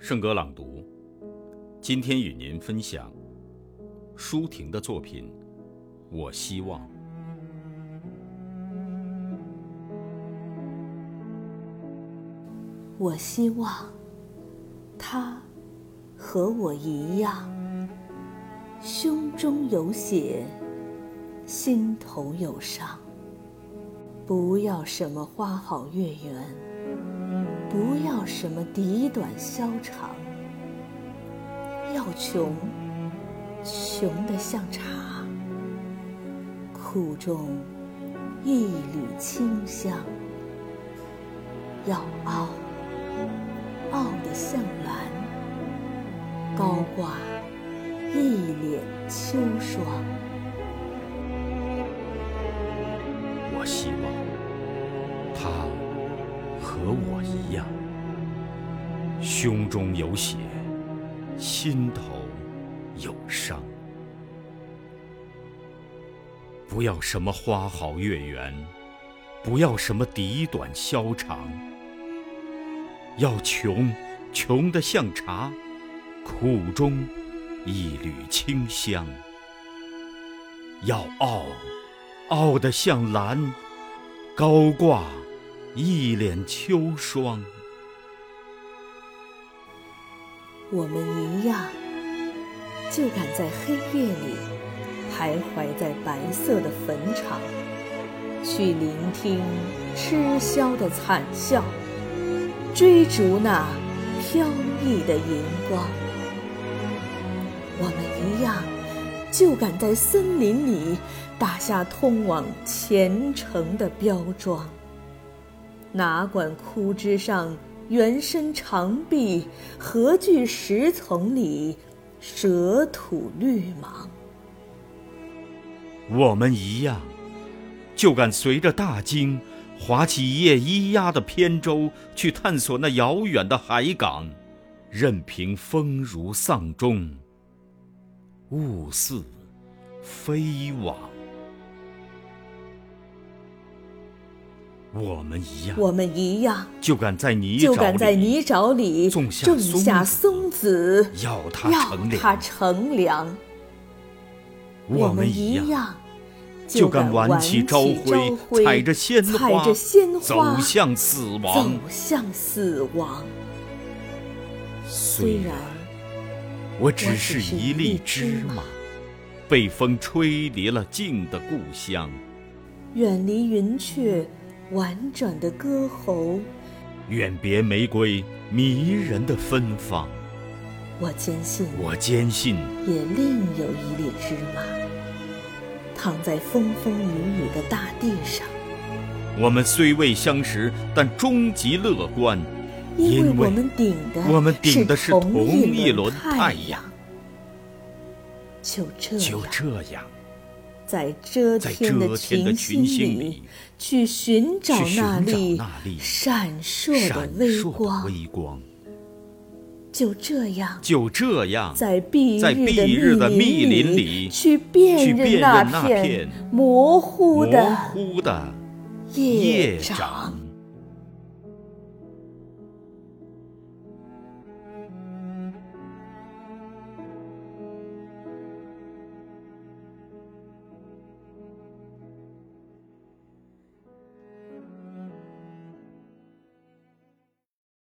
圣歌朗读，今天与您分享舒婷的作品《我希望》。我希望他和我一样，胸中有血，心头有伤。不要什么花好月圆，要什么笛短箫长，要穷，穷得像茶，苦中一缕清香；要傲，傲得像兰，高挂一脸秋霜。我希望他和我一样，胸中有血，心头有伤。不要什么花好月圆，不要什么笛短箫长。要穷，穷得像茶，苦中一缕清香。要傲。傲得像兰，高挂一脸秋霜。我们一样，就敢在黑夜里徘徊在白色的坟场，去聆听痴宵的惨笑，追逐那飘逸的荧光。我们一样。就敢在森林里打下通往前程的标桩，哪管枯枝上原生长壁，何惧石丛里蛇吐绿芒？我们一样，就敢随着大鲸划起一叶咿呀的扁舟，去探索那遥远的海港，任凭风如丧钟。雾似飞往，我们一样，我们一样，就敢在泥就敢在泥沼里种下松子，要它乘凉。我们一样，就敢挽起朝晖，踩着鲜花，走向死亡，走向死亡。虽然。我只是一粒芝麻，被风吹离了静的故乡，远离云雀婉转的歌喉，远别玫瑰迷人的芬芳。我坚信，我坚信，也另有一粒芝麻，躺在风风雨雨的大地上。我们虽未相识，但终极乐观。因为我们顶的我们顶的是同一轮太阳，就这样，就这样，在遮天的群星里去寻找那粒闪烁的微光，就这样，就这样，在蔽日的密林里去辨认那片模糊的夜长。